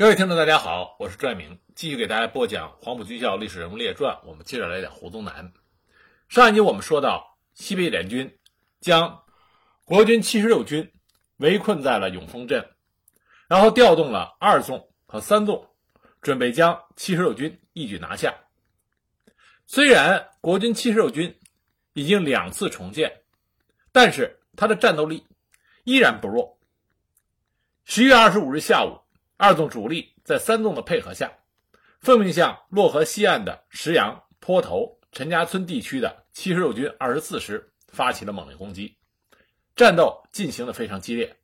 各位听众，大家好，我是拽明，继续给大家播讲《黄埔军校历史人物列传》。我们接着来讲胡宗南。上一集我们说到，西北联军将国军七十六军围困在了永丰镇，然后调动了二纵和三纵，准备将七十六军一举拿下。虽然国军七十六军已经两次重建，但是他的战斗力依然不弱。十一月二十五日下午。二纵主力在三纵的配合下，奉命向洛河西岸的石阳、坡头、陈家村地区的七十六军二十四师发起了猛烈攻击，战斗进行的非常激烈。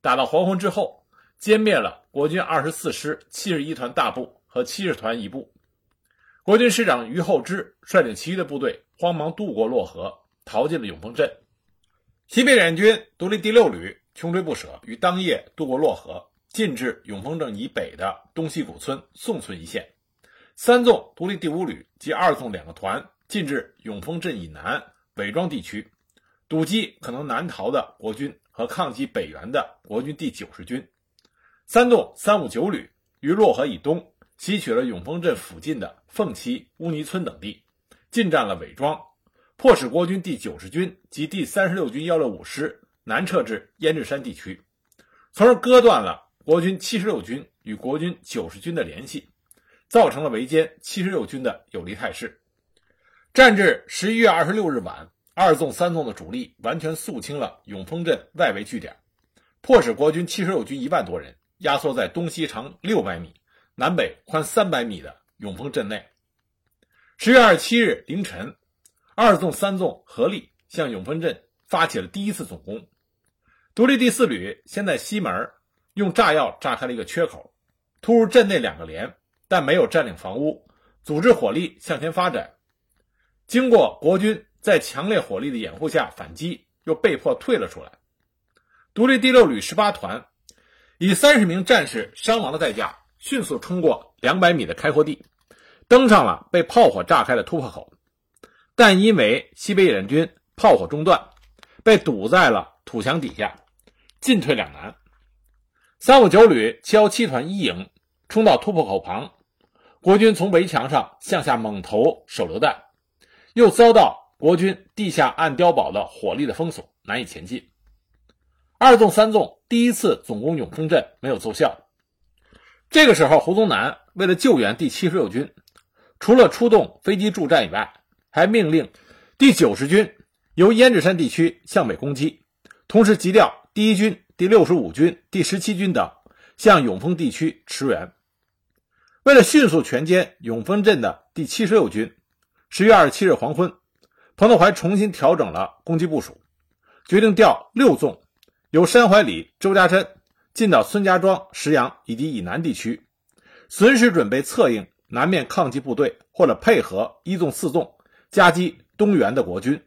打到黄昏之后，歼灭了国军二十四师七十一团大部和七十团一部。国军师长于厚之率领其余的部队慌忙渡过洛河，逃进了永丰镇。西北联军独立第六旅穷追不舍，于当夜渡过洛河。进至永丰镇以北的东西古村、宋村一线，三纵独立第五旅及二纵两个团进至永丰镇以南伪装地区，堵击可能南逃的国军和抗击北援的国军第九十军。三纵三五九旅于洛河以东吸取了永丰镇附近的凤岐、乌泥村等地，进占了伪装，迫使国军第九十军及第三十六军幺六五师南撤至胭脂山地区，从而割断了。国军七十六军与国军九十军的联系，造成了围歼七十六军的有利态势。战至十一月二十六日晚，二纵、三纵的主力完全肃清了永丰镇外围据点，迫使国军七十六军一万多人压缩在东西长六百米、南北宽三百米的永丰镇内。十月二十七日凌晨，二纵、三纵合力向永丰镇发起了第一次总攻。独立第四旅先在西门。用炸药炸开了一个缺口，突入镇内两个连，但没有占领房屋，组织火力向前发展。经过国军在强烈火力的掩护下反击，又被迫退了出来。独立第六旅十八团以三十名战士伤亡的代价，迅速冲过两百米的开阔地，登上了被炮火炸开的突破口，但因为西北野战军炮火中断，被堵在了土墙底下，进退两难。三五九旅七幺七团一营冲到突破口旁，国军从围墙上向下猛投手榴弹，又遭到国军地下暗碉堡的火力的封锁，难以前进。二纵、三纵第一次总攻永丰镇没有奏效。这个时候，胡宗南为了救援第七十六军，除了出动飞机助战以外，还命令第九十军由胭脂山地区向北攻击，同时急调第一军。第六十五军、第十七军等向永丰地区驰援。为了迅速全歼永丰镇的第七十六军，十月二十七日黄昏，彭德怀重新调整了攻击部署，决定调六纵，由山怀里、周家珍进到孙家庄、石阳以及以南地区，随时准备策应南面抗击部队，或者配合一纵、四纵夹击东援的国军，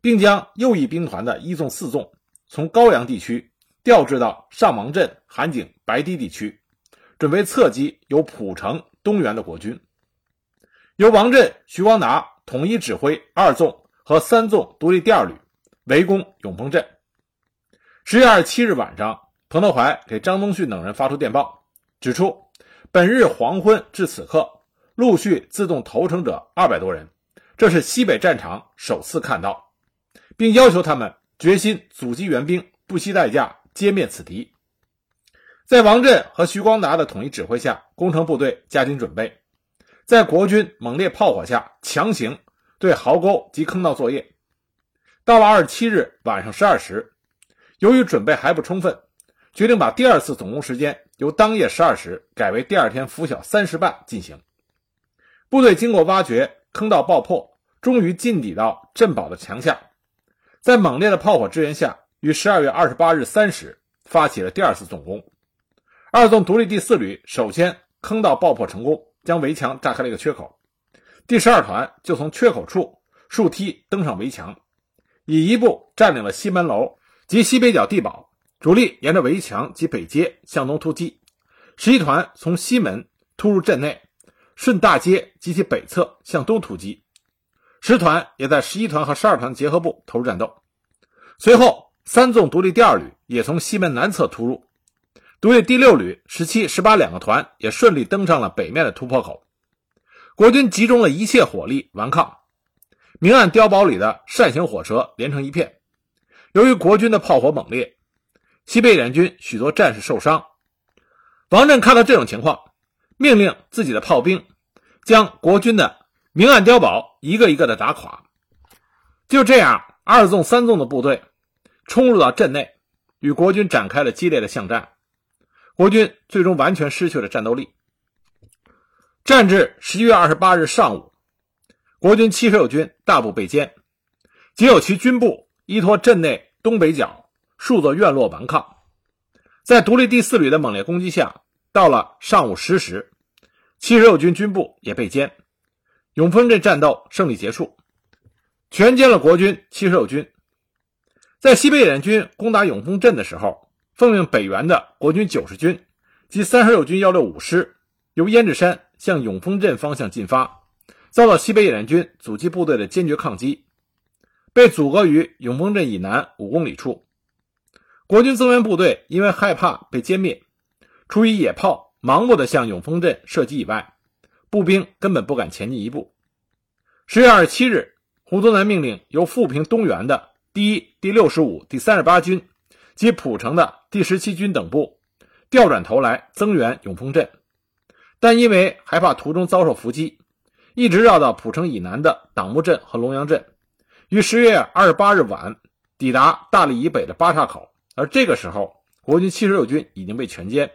并将右翼兵团的一纵、四纵从高阳地区。调至到上王镇、韩井、白堤地区，准备侧击由蒲城东援的国军。由王震、徐光达统一指挥二纵和三纵独立第二旅围攻永丰镇。十月二十七日晚上，彭德怀给张宗逊等人发出电报，指出本日黄昏至此刻，陆续自动投诚者二百多人，这是西北战场首次看到，并要求他们决心阻击援兵，不惜代价。歼灭此敌，在王震和徐光达的统一指挥下，工程部队加紧准备，在国军猛烈炮火下强行对壕沟及坑道作业。到了二十七日晚上十二时，由于准备还不充分，决定把第二次总攻时间由当夜十二时改为第二天拂晓三时半进行。部队经过挖掘，坑道爆破，终于进抵到镇堡的墙下，在猛烈的炮火支援下。于十二月二十八日三时发起了第二次总攻，二纵独立第四旅首先坑道爆破成功，将围墙炸开了一个缺口。第十二团就从缺口处竖梯登上围墙，以一部占领了西门楼及西北角地堡，主力沿着围墙及北街向东突击。十一团从西门突入镇内，顺大街及其北侧向东突击。十团也在十一团和十二团结合部投入战斗。随后。三纵独立第二旅也从西门南侧突入，独立第六旅、十七、十八两个团也顺利登上了北面的突破口。国军集中了一切火力顽抗，明暗碉堡里的扇形火舌连成一片。由于国军的炮火猛烈，西北联军许多战士受伤。王震看到这种情况，命令自己的炮兵将国军的明暗碉堡一个一个的打垮。就这样，二纵、三纵的部队冲入到阵内，与国军展开了激烈的巷战。国军最终完全失去了战斗力。战至十一月二十八日上午，国军七十六军大部被歼，仅有其军部依托镇内东北角数座院落顽抗。在独立第四旅的猛烈攻击下，到了上午十时，七十六军军部也被歼，永丰镇战斗胜利结束，全歼了国军七十六军。在西北野战军攻打永丰镇的时候。奉命北援的国军九十军及三十六军幺六五师由胭脂山向永丰镇方向进发，遭到西北野战军阻击部队的坚决抗击，被阻隔于永丰镇以南五公里处。国军增援部队因为害怕被歼灭，出于野炮盲目的向永丰镇射击以外，步兵根本不敢前进一步。十月二十七日，胡宗南命令由富平东援的第一、第六十五、第三十八军。及蒲城的第十七军等部调转头来增援永丰镇，但因为害怕途中遭受伏击，一直绕到蒲城以南的党木镇和龙阳镇，于十月二十八日晚抵达大荔以北的八岔口。而这个时候，国军七十六军已经被全歼。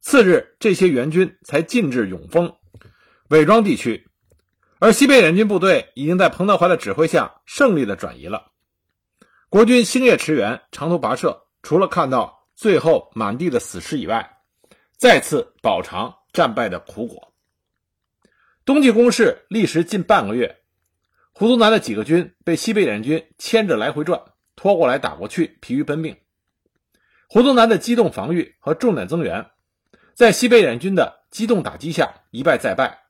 次日，这些援军才进至永丰、伪庄地区，而西北联军部队已经在彭德怀的指挥下胜利的转移了。国军星夜驰援，长途跋涉，除了看到最后满地的死尸以外，再次饱尝战败的苦果。冬季攻势历时近半个月，胡宗南的几个军被西北联军牵着来回转，拖过来打过去，疲于奔命。胡宗南的机动防御和重点增援，在西北联军的机动打击下一败再败。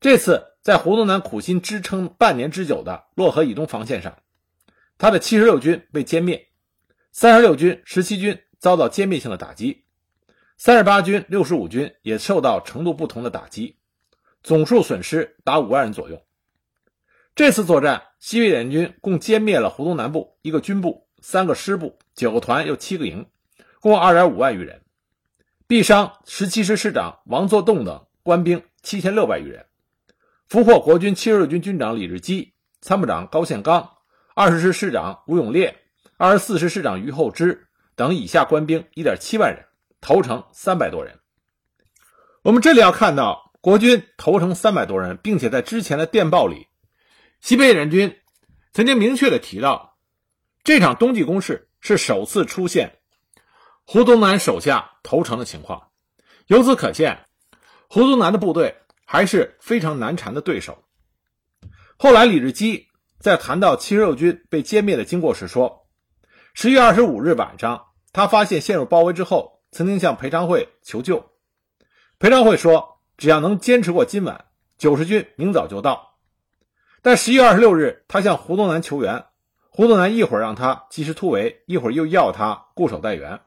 这次在胡宗南苦心支撑半年之久的洛河以东防线上。他的七十六军被歼灭，三十六军、十七军遭到歼灭性的打击，三十八军、六十五军也受到程度不同的打击，总数损失达五万人左右。这次作战，西北联军共歼灭了湖东南部一个军部、三个师部、九个团又七个营，共二点五万余人，毙伤十七师师长王作栋等官兵七千六百余人，俘获国军七十六军军长李日基、参谋长高宪刚。二十师师长吴永烈、二十四师师长于厚之等以下官兵一点七万人，投诚三百多人。我们这里要看到，国军投诚三百多人，并且在之前的电报里，西北联军曾经明确的提到，这场冬季攻势是首次出现胡宗南手下投诚的情况。由此可见，胡宗南的部队还是非常难缠的对手。后来李日基。在谈到七十六军被歼灭的经过时，说：十月二十五日晚上，他发现陷入包围之后，曾经向裴昌会求救。裴昌会说：“只要能坚持过今晚，九十军明早就到。”但十月二十六日，他向胡宗南求援，胡宗南一会儿让他及时突围，一会儿又要他固守待援。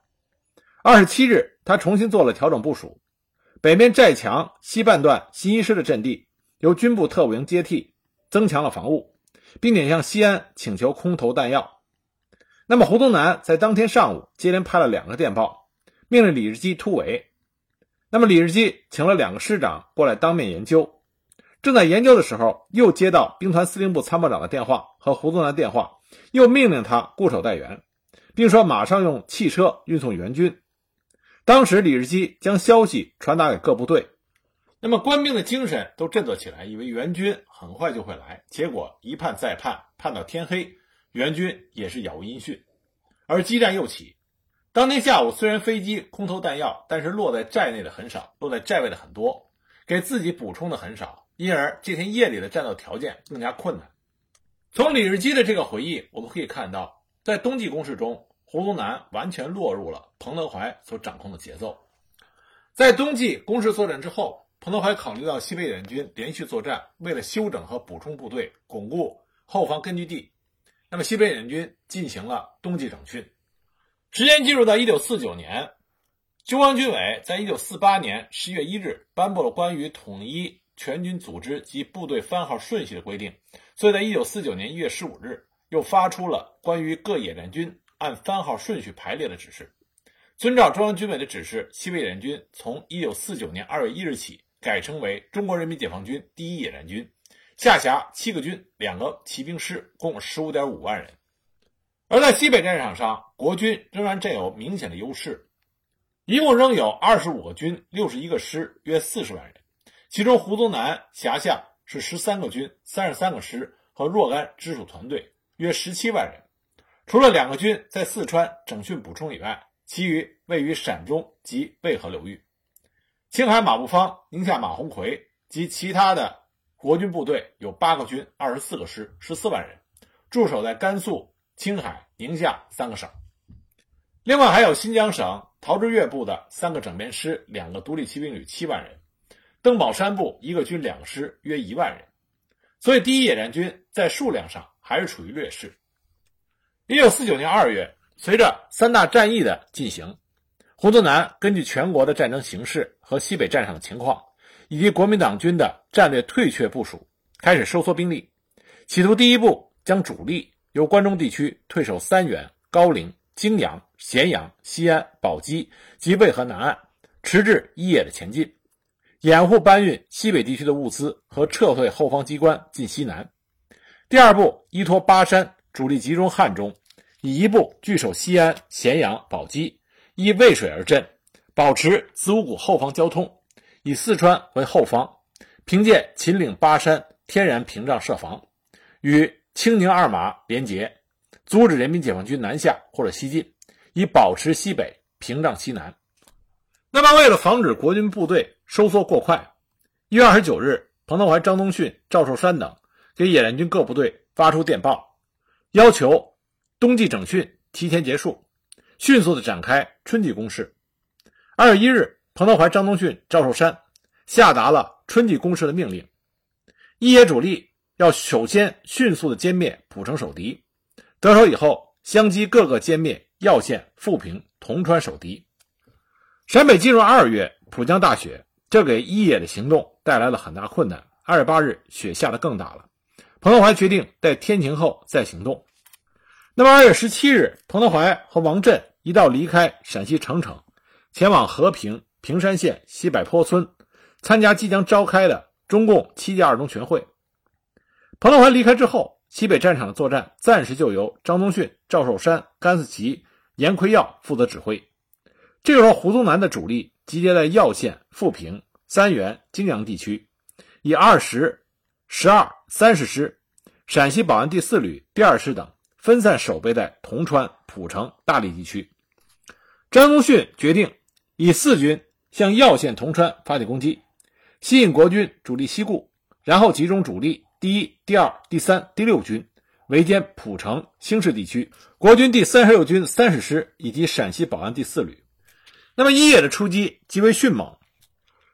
二十七日，他重新做了调整部署，北面寨墙西半段新一师的阵地由军部特务营接替，增强了防务。并且向西安请求空投弹药。那么胡宗南在当天上午接连拍了两个电报，命令李日基突围。那么李日基请了两个师长过来当面研究。正在研究的时候，又接到兵团司令部参谋长的电话和胡宗南电话，又命令他固守待援，并说马上用汽车运送援军。当时李日基将消息传达给各部队。那么官兵的精神都振作起来，以为援军很快就会来。结果一盼再盼，盼到天黑，援军也是杳无音讯。而激战又起。当天下午，虽然飞机空投弹药，但是落在寨内的很少，落在寨外的很多，给自己补充的很少，因而这天夜里的战斗条件更加困难。从李日基的这个回忆，我们可以看到，在冬季攻势中，胡宗南完全落入了彭德怀所掌控的节奏。在冬季攻势作战之后。彭德怀考虑到西北联军连续作战，为了休整和补充部队、巩固后方根据地，那么西北联军进行了冬季整训。时间进入到一九四九年，中央军委在一九四八年十月一日颁布了关于统一全军组织及部队番号顺序的规定，所以在一九四九年一月十五日又发出了关于各野战军按番号顺序排列的指示。遵照中央军委的指示，西北野战军从一九四九年二月一日起改称为中国人民解放军第一野战军，下辖七个军、两个骑兵师，共十五点五万人。而在西北战场上，国军仍然占有明显的优势。一共仍有二十五个军、六十一个师，约四十万人。其中，胡宗南辖下是十三个军、三十三个师和若干直属团队，约十七万人。除了两个军在四川整训补充以外，其余位于陕中及渭河流域。青海马步芳、宁夏马鸿逵及其他的国军部队有八个军、二十四个师、十四万人，驻守在甘肃、青海、宁夏三个省。另外，还有新疆省。陶峙岳部的三个整编师、两个独立骑兵旅七万人，登宝山部一个军两师约一万人，所以第一野战军在数量上还是处于劣势。一九四九年二月，随着三大战役的进行，胡宗南根据全国的战争形势和西北战场的情况，以及国民党军的战略退却部署，开始收缩兵力，企图第一步将主力由关中地区退守三原、高陵。泾阳、咸阳、西安、宝鸡及渭河南岸，迟滞一野的前进，掩护搬运西北地区的物资和撤退后方机关进西南。第二步，依托巴山，主力集中汉中，以一部据守西安、咸阳、宝鸡，依渭水而镇，保持子午谷后方交通，以四川为后方，凭借秦岭巴山天然屏障设防，与青宁二马连结。阻止人民解放军南下或者西进，以保持西北屏障西南。那么，为了防止国军部队收缩过快，一月二十九日，彭德怀、张宗逊、赵寿山等给野战军各部队发出电报，要求冬季整训提前结束，迅速的展开春季攻势。二月一日，彭德怀、张宗逊、赵寿山下达了春季攻势的命令，一野主力要首先迅速的歼灭蒲城守敌。得手以后，相继各个歼灭耀县、富平、铜川守敌。陕北进入二月，浦江大雪，这给一野的行动带来了很大困难。二月八日，雪下得更大了。彭德怀决定待天晴后再行动。那么二月十七日，彭德怀和王震一道离开陕西澄城，前往和平平山县西柏坡村，参加即将召开的中共七届二中全会。彭德怀离开之后。西北战场的作战暂时就由张宗逊、赵寿山、甘思齐、严奎耀负责指挥。这个时候，胡宗南的主力集结在耀县、富平、三原、泾阳地区，以二十、十二、三十师、陕西保安第四旅第二师等分散守备在铜川、蒲城、大荔地区。张宗逊决定以四军向耀县、铜川发起攻击，吸引国军主力西固，然后集中主力。第一、第二、第三、第六军围歼蒲城、兴市地区，国军第三十六军三十师以及陕西保安第四旅。那么一野的出击极为迅猛，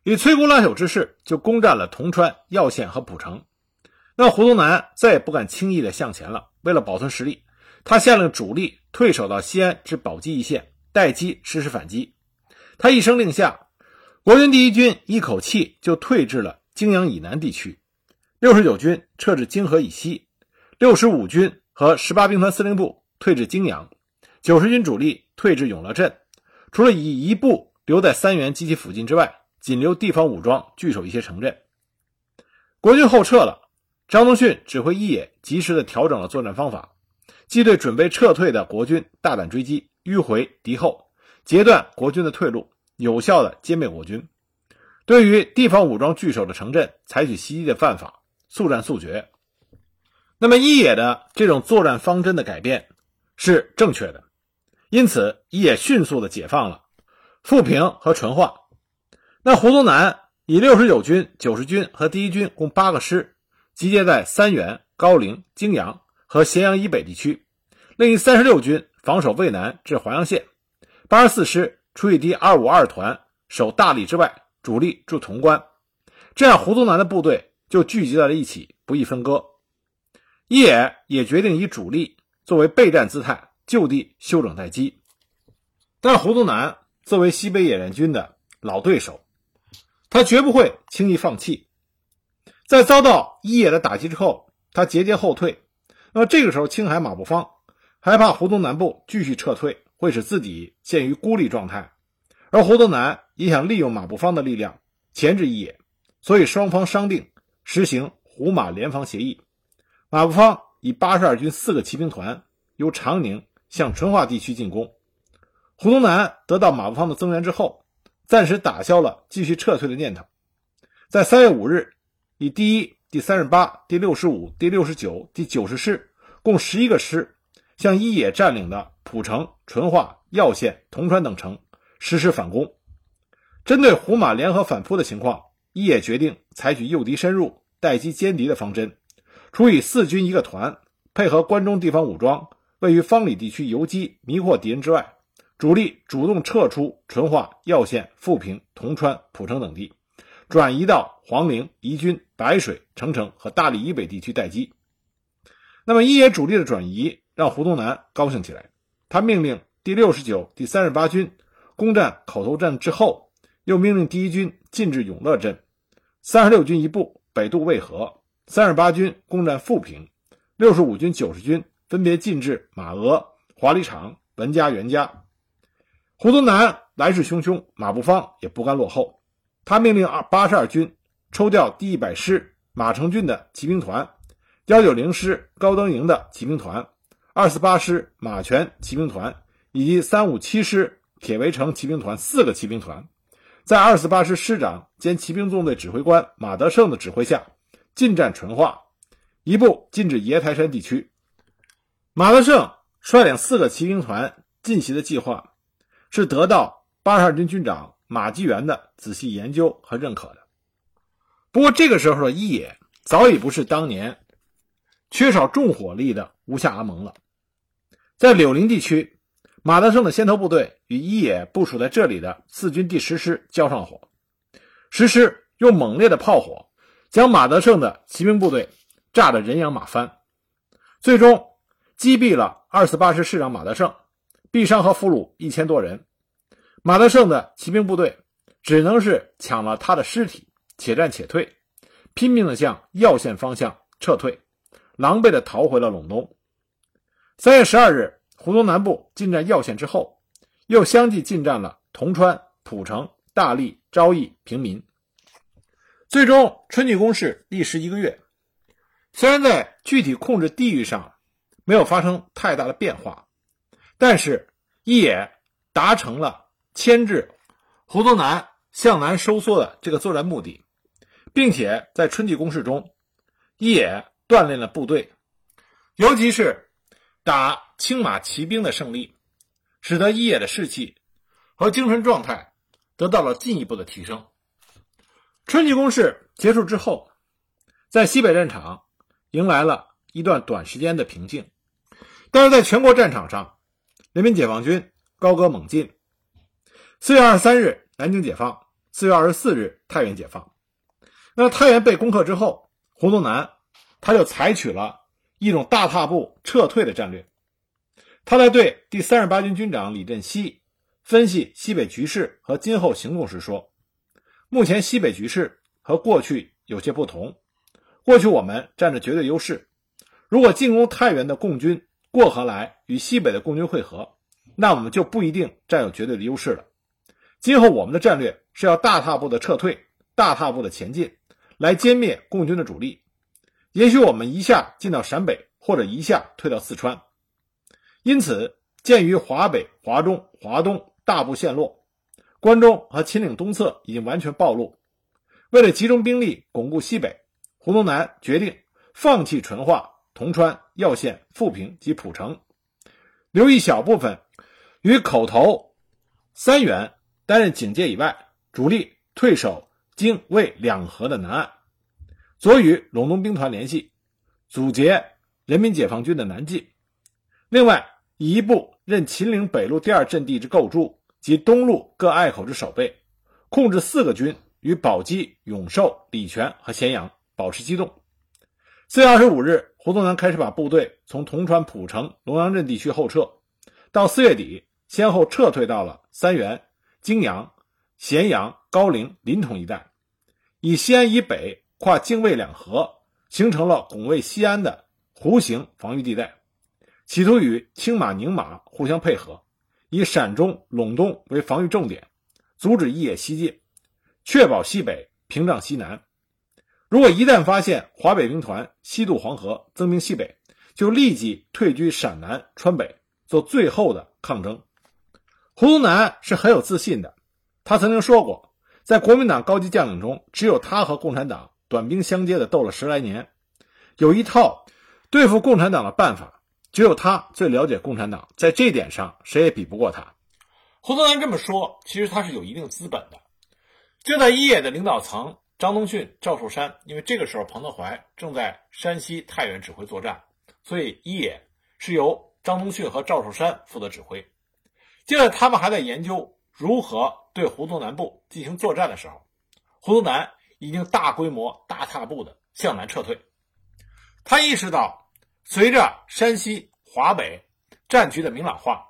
以摧枯拉朽之势就攻占了铜川、耀县和蒲城。那胡宗南再也不敢轻易的向前了。为了保存实力，他下令主力退守到西安至宝鸡一线，待机实施反击。他一声令下，国军第一军一口气就退至了泾阳以南地区。六十九军撤至泾河以西，六十五军和十八兵团司令部退至泾阳，九十军主力退至永乐镇。除了以一部留在三原及其附近之外，仅留地方武装据守一些城镇。国军后撤了，张宗逊指挥一野及时的调整了作战方法，既对准备撤退的国军大胆追击，迂回敌后，截断国军的退路，有效的歼灭国军；对于地方武装据守的城镇，采取袭击的办法。速战速决。那么一野的这种作战方针的改变是正确的，因此一野迅速的解放了富平和淳化。那胡宗南以六十九军、九十军和第一军共八个师集结在三原、高陵、泾阳和咸阳以北地区，另一三十六军防守渭南至华阳县，八十四师除以第二五二团守大荔之外，主力驻潼关。这样胡宗南的部队。就聚集在了一起，不易分割。一野也决定以主力作为备战姿态，就地休整待机。但胡宗南作为西北野战军的老对手，他绝不会轻易放弃。在遭到一野的打击之后，他节节后退。那么这个时候，青海马步芳害怕胡宗南部继续撤退会使自己陷于孤立状态，而胡宗南也想利用马步芳的力量钳制一野，所以双方商定实行胡马联防协议。马步芳以八十二军四个骑兵团由长宁向淳化地区进攻。胡宗南得到马步芳的增援之后，暂时打消了继续撤退的念头。在三月五日，以第一、第三十八、第六十五、第六十九、第九十师共十一个师，向一野占领的蒲城、淳化、耀县、铜川等城实施反攻。针对胡马联合反扑的情况，一野决定采取诱敌深入、待机歼敌的方针，除以四军一个团，配合关中地方武装，位于方里地区游击迷惑敌人之外。主力主动撤出淳化、耀县、富平、铜川、蒲城等地，转移到黄陵、宜君、白水、澄城和大理以北地区待机。那么一野主力的转移让胡宗南高兴起来，他命令第六十九、第三十八军攻占口头镇之后，又命令第一军进至永乐镇，三十六军一部北渡渭河，三十八军攻占富平，六十五军、九十军分别进至马峨、华里场、文家、袁家。胡宗南来势汹汹，马步芳也不甘落后。他命令二八十二军抽调第一百师马成俊的骑兵团、幺九零师高登营的骑兵团、二四八师马全骑兵团以及三五七师铁围城骑兵团四个骑兵团，在二四八师师长兼骑兵纵队指挥官马德胜的指挥下，进占淳化，一部进至爷台山地区。马德胜率领四个骑兵团进袭的计划。是得到八十二军军长马基元的仔细研究和认可的。不过，这个时候的一野早已不是当年缺少重火力的吴下阿蒙了。在柳林地区，马德胜的先头部队与一野部署在这里的四军第十师交上火，十师用猛烈的炮火将马德胜的骑兵部队炸得人仰马翻，最终击毙了二四八师师长马德胜。毙伤和俘虏一千多人，马德胜的骑兵部队只能是抢了他的尸体，且战且退，拼命的向耀县方向撤退，狼狈的逃回了陇东。三月十二日，胡宗南部进占耀县之后，又相继进占了铜川、蒲城、大荔、昭义、平民。最终，春季攻势历时一个月，虽然在具体控制地域上没有发生太大的变化。但是，一野达成了牵制胡宗南向南收缩的这个作战目的，并且在春季攻势中，一野锻炼了部队，尤其是打青马骑兵的胜利，使得一野的士气和精神状态得到了进一步的提升。春季攻势结束之后，在西北战场迎来了一段短时间的平静，但是在全国战场上。人民解放军高歌猛进。四月二十三日，南京解放；四月二十四日，太原解放。那太原被攻克之后，胡宗南他就采取了一种大踏步撤退的战略。他在对第三十八军军长李振西分析西北局势和今后行动时说：“目前西北局势和过去有些不同。过去我们占着绝对优势，如果进攻太原的共军。”过河来与西北的共军会合，那我们就不一定占有绝对的优势了。今后我们的战略是要大踏步的撤退，大踏步的前进，来歼灭共军的主力。也许我们一下进到陕北，或者一下退到四川。因此，鉴于华北、华中、华东大部陷落，关中和秦岭东侧已经完全暴露，为了集中兵力巩固西北，胡宗南决定放弃淳化。铜川、耀县、富平及蒲城，留一小部分与口头三原担任警戒以外，主力退守京渭两河的南岸，左与陇东兵团联系，阻截人民解放军的南进。另外，一部任秦岭北路第二阵地之构筑及东路各隘口之守备，控制四个军与宝鸡、永寿、礼泉和咸阳保持机动。四月二十五日。胡宗南开始把部队从铜川、蒲城、龙阳镇地区后撤，到四月底，先后撤退到了三原泾阳、咸阳、高陵、临潼一带，以西安以北跨泾渭两河，形成了拱卫西安的弧形防御地带，企图与青马、宁马互相配合，以陕中、陇东为防御重点，阻止一野西进，确保西北，屏障西南。如果一旦发现华北兵团西渡黄河，增兵西北，就立即退居陕南、川北，做最后的抗争。胡宗南是很有自信的，他曾经说过，在国民党高级将领中，只有他和共产党短兵相接的斗了十来年，有一套对付共产党的办法，只有他最了解共产党，在这点上谁也比不过他。胡宗南这么说，其实他是有一定资本的，就在一野的领导层。张东逊、赵寿山，因为这个时候彭德怀正在山西太原指挥作战，所以一野是由张东逊和赵寿山负责指挥。就在他们还在研究如何对胡宗南部进行作战的时候，胡宗南已经大规模、大踏步的向南撤退。他意识到，随着山西、华北战局的明朗化，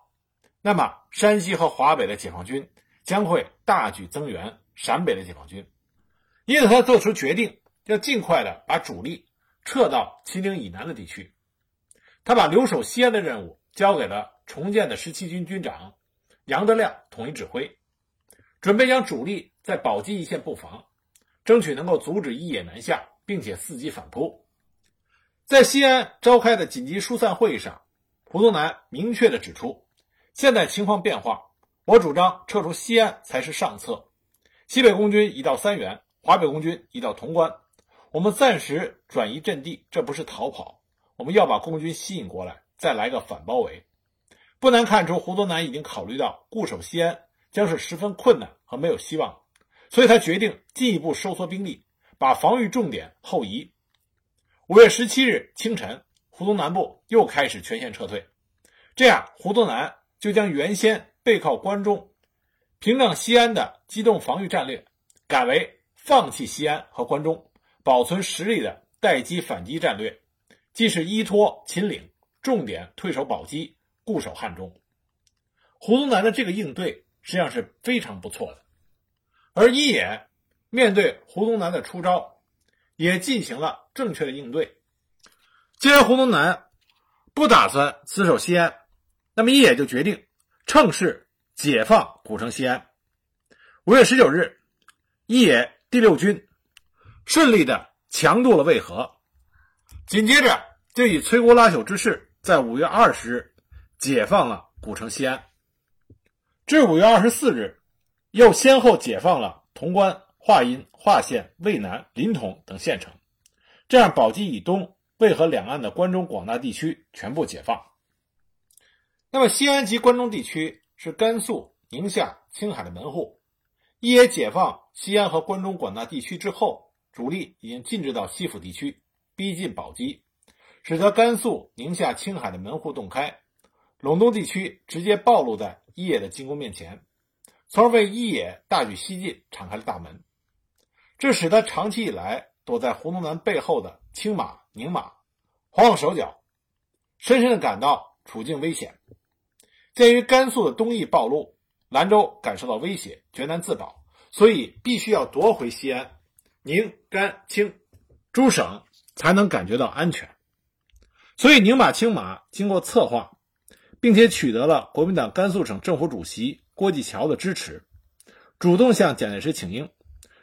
那么山西和华北的解放军将会大举增援陕北的解放军。因此，他做出决定，要尽快的把主力撤到秦岭以南的地区。他把留守西安的任务交给了重建的十七军军长杨德亮统一指挥，准备将主力在宝鸡一线布防，争取能够阻止一野南下，并且伺机反扑。在西安召开的紧急疏散会议上，胡宗南明确的指出：现在情况变化，我主张撤出西安才是上策。西北共军已到三原。华北空军已到潼关，我们暂时转移阵地，这不是逃跑，我们要把共军吸引过来，再来个反包围。不难看出，胡宗南已经考虑到固守西安将是十分困难和没有希望，所以他决定进一步收缩兵力，把防御重点后移。五月十七日清晨，胡宗南部又开始全线撤退，这样胡宗南就将原先背靠关中、屏障西安的机动防御战略改为。放弃西安和关中，保存实力的待机反击战略，既是依托秦岭，重点退守宝鸡，固守汉中。胡宗南的这个应对实际上是非常不错的，而一野面对胡宗南的出招，也进行了正确的应对。既然胡宗南不打算死守西安，那么一野就决定趁势解放古城西安。五月十九日，一野。第六军顺利的强渡了渭河，紧接着就以摧枯拉朽之势，在五月二十日解放了古城西安。至五月二十四日，又先后解放了潼关、华阴、华县、渭南、临潼等县城，这样宝鸡以东、渭河两岸的关中广大地区全部解放。那么，西安及关中地区是甘肃、宁夏、青海的门户。一野解放西安和关中广大地区之后，主力已经进至到西府地区，逼近宝鸡，使得甘肃、宁夏、青海的门户洞开，陇东地区直接暴露在一野的进攻面前，从而为一野大举西进敞开了大门。这使得长期以来躲在胡宗南背后的青马、宁马慌了手脚，深深的感到处境危险。鉴于甘肃的东翼暴露。兰州感受到威胁，绝难自保，所以必须要夺回西安、宁、甘、青诸省，才能感觉到安全。所以宁马、青马经过策划，并且取得了国民党甘肃省政府主席郭继桥的支持，主动向蒋介石请缨，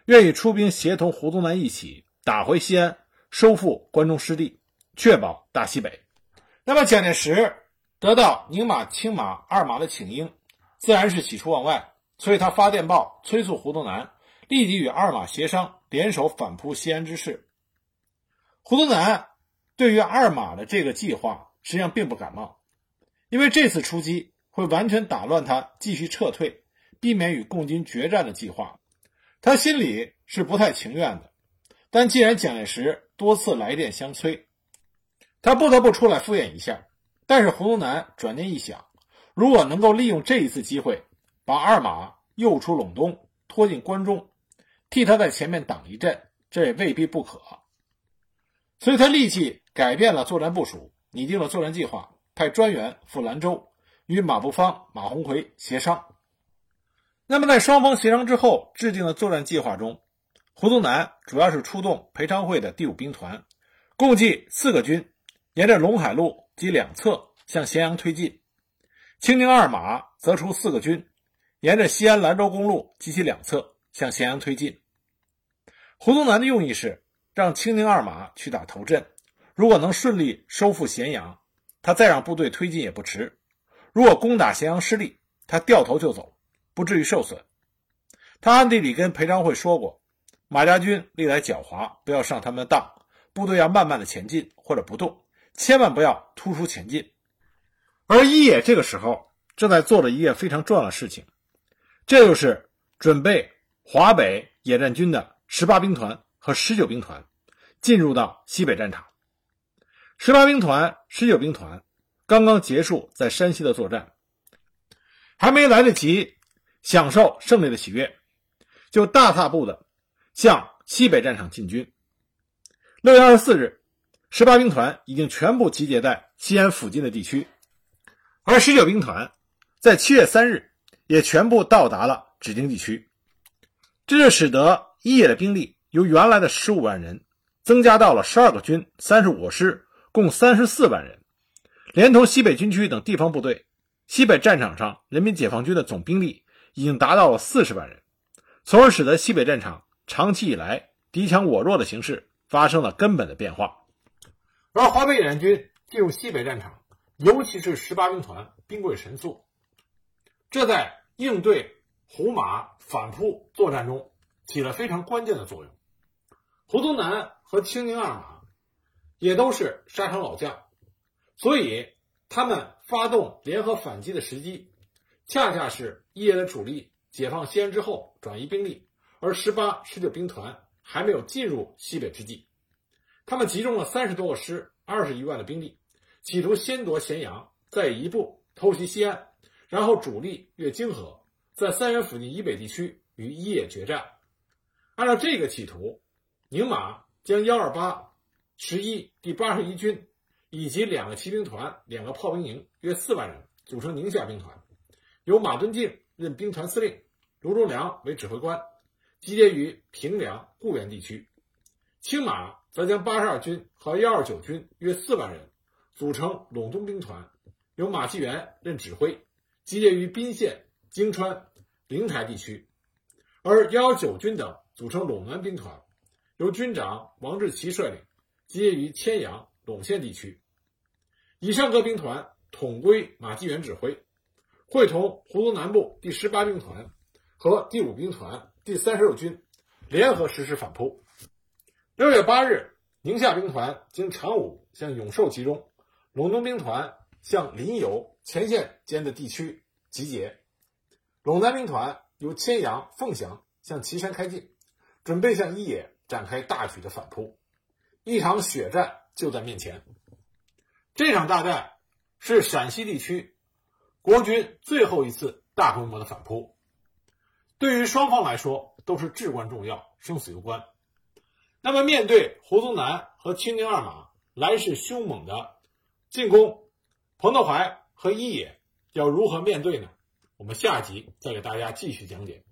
愿意出兵协同胡宗南一起打回西安，收复关中失地，确保大西北。那么蒋介石得到宁马、青马二马的请缨。自然是喜出望外，所以他发电报催促胡宗南立即与二马协商，联手反扑西安之事。胡宗南对于二马的这个计划实际上并不感冒，因为这次出击会完全打乱他继续撤退、避免与共军决战的计划，他心里是不太情愿的。但既然蒋介石多次来电相催，他不得不出来敷衍一下。但是胡宗南转念一想。如果能够利用这一次机会，把二马诱出陇东，拖进关中，替他在前面挡一阵，这也未必不可。所以他立即改变了作战部署，拟定了作战计划，派专员赴兰州与马步芳、马鸿逵协商。那么，在双方协商之后制定的作战计划中，胡宗南主要是出动裴昌会的第五兵团，共计四个军，沿着陇海路及两侧向咸阳推进；清宁二马则出四个军，沿着西安兰州公路及其两侧向咸阳推进。胡宗南的用意是让清宁二马去打头阵，如果能顺利收复咸阳，他再让部队推进也不迟；如果攻打咸阳失利，他掉头就走。不至于受损。他暗地里跟裴昌会说过，马家军历来狡猾，不要上他们的当。部队要慢慢的前进或者不动，千万不要突出前进。而一野这个时候正在做着一件非常重要的事情，这就是准备华北野战军的十八兵团和十九兵团进入到西北战场。十八兵团、十九兵团刚刚结束在山西的作战，还没来得及。享受胜利的喜悦，就大踏步的向西北战场进军。六月二十四日，十八兵团已经全部集结在西安附近的地区，而十九兵团在七月三日也全部到达了指定地区。这就使得一野的兵力由原来的十五万人增加到了十二个军、三十五个师，共三十四万人。连同西北军区等地方部队，西北战场上人民解放军的总兵力。已经达到了四十万人，从而使得西北战场长期以来敌强我弱的形势发生了根本的变化。而华北野战军进入西北战场，尤其是十八兵团兵贵神速，这在应对胡马反扑作战中起了非常关键的作用。胡宗南和清宁二马也都是沙场老将，所以他们发动联合反击的时机。恰恰是一野的主力解放西安之后转移兵力，而十八、十九兵团还没有进入西北之际，他们集中了三十多个师、二十余万的兵力，企图先夺咸阳，再一步偷袭西安，然后主力越泾河，在三原附近以北地区与一野决战。按照这个企图，宁马将幺二八、十一、第八十一军以及两个骑兵团、两个炮兵营约四万人组成宁夏兵团。由马敦敬任兵团司令，卢忠良为指挥官，集结于平凉、固原地区。青马则将八十二军和幺二九军约四万人组成陇东兵团，由马继元任指挥，集结于宾县、京川、灵台地区。而幺幺九军等组成陇南兵团，由军长王志奇率领，集结于千阳、陇县地区。以上各兵团统归马继元指挥。会同湖东南部第十八兵团和第五兵团第三十六军联合实施反扑。六月八日，宁夏兵团经长武向永寿集中，陇东兵团向临游前线间的地区集结，陇南兵团由千阳、凤翔向岐山开进，准备向一野展开大举的反扑。一场血战就在面前。这场大战是陕西地区。国军最后一次大规模的反扑，对于双方来说都是至关重要，生死攸关。那么，面对胡宗南和清宁二马来势凶猛的进攻，彭德怀和一野要如何面对呢？我们下集再给大家继续讲解。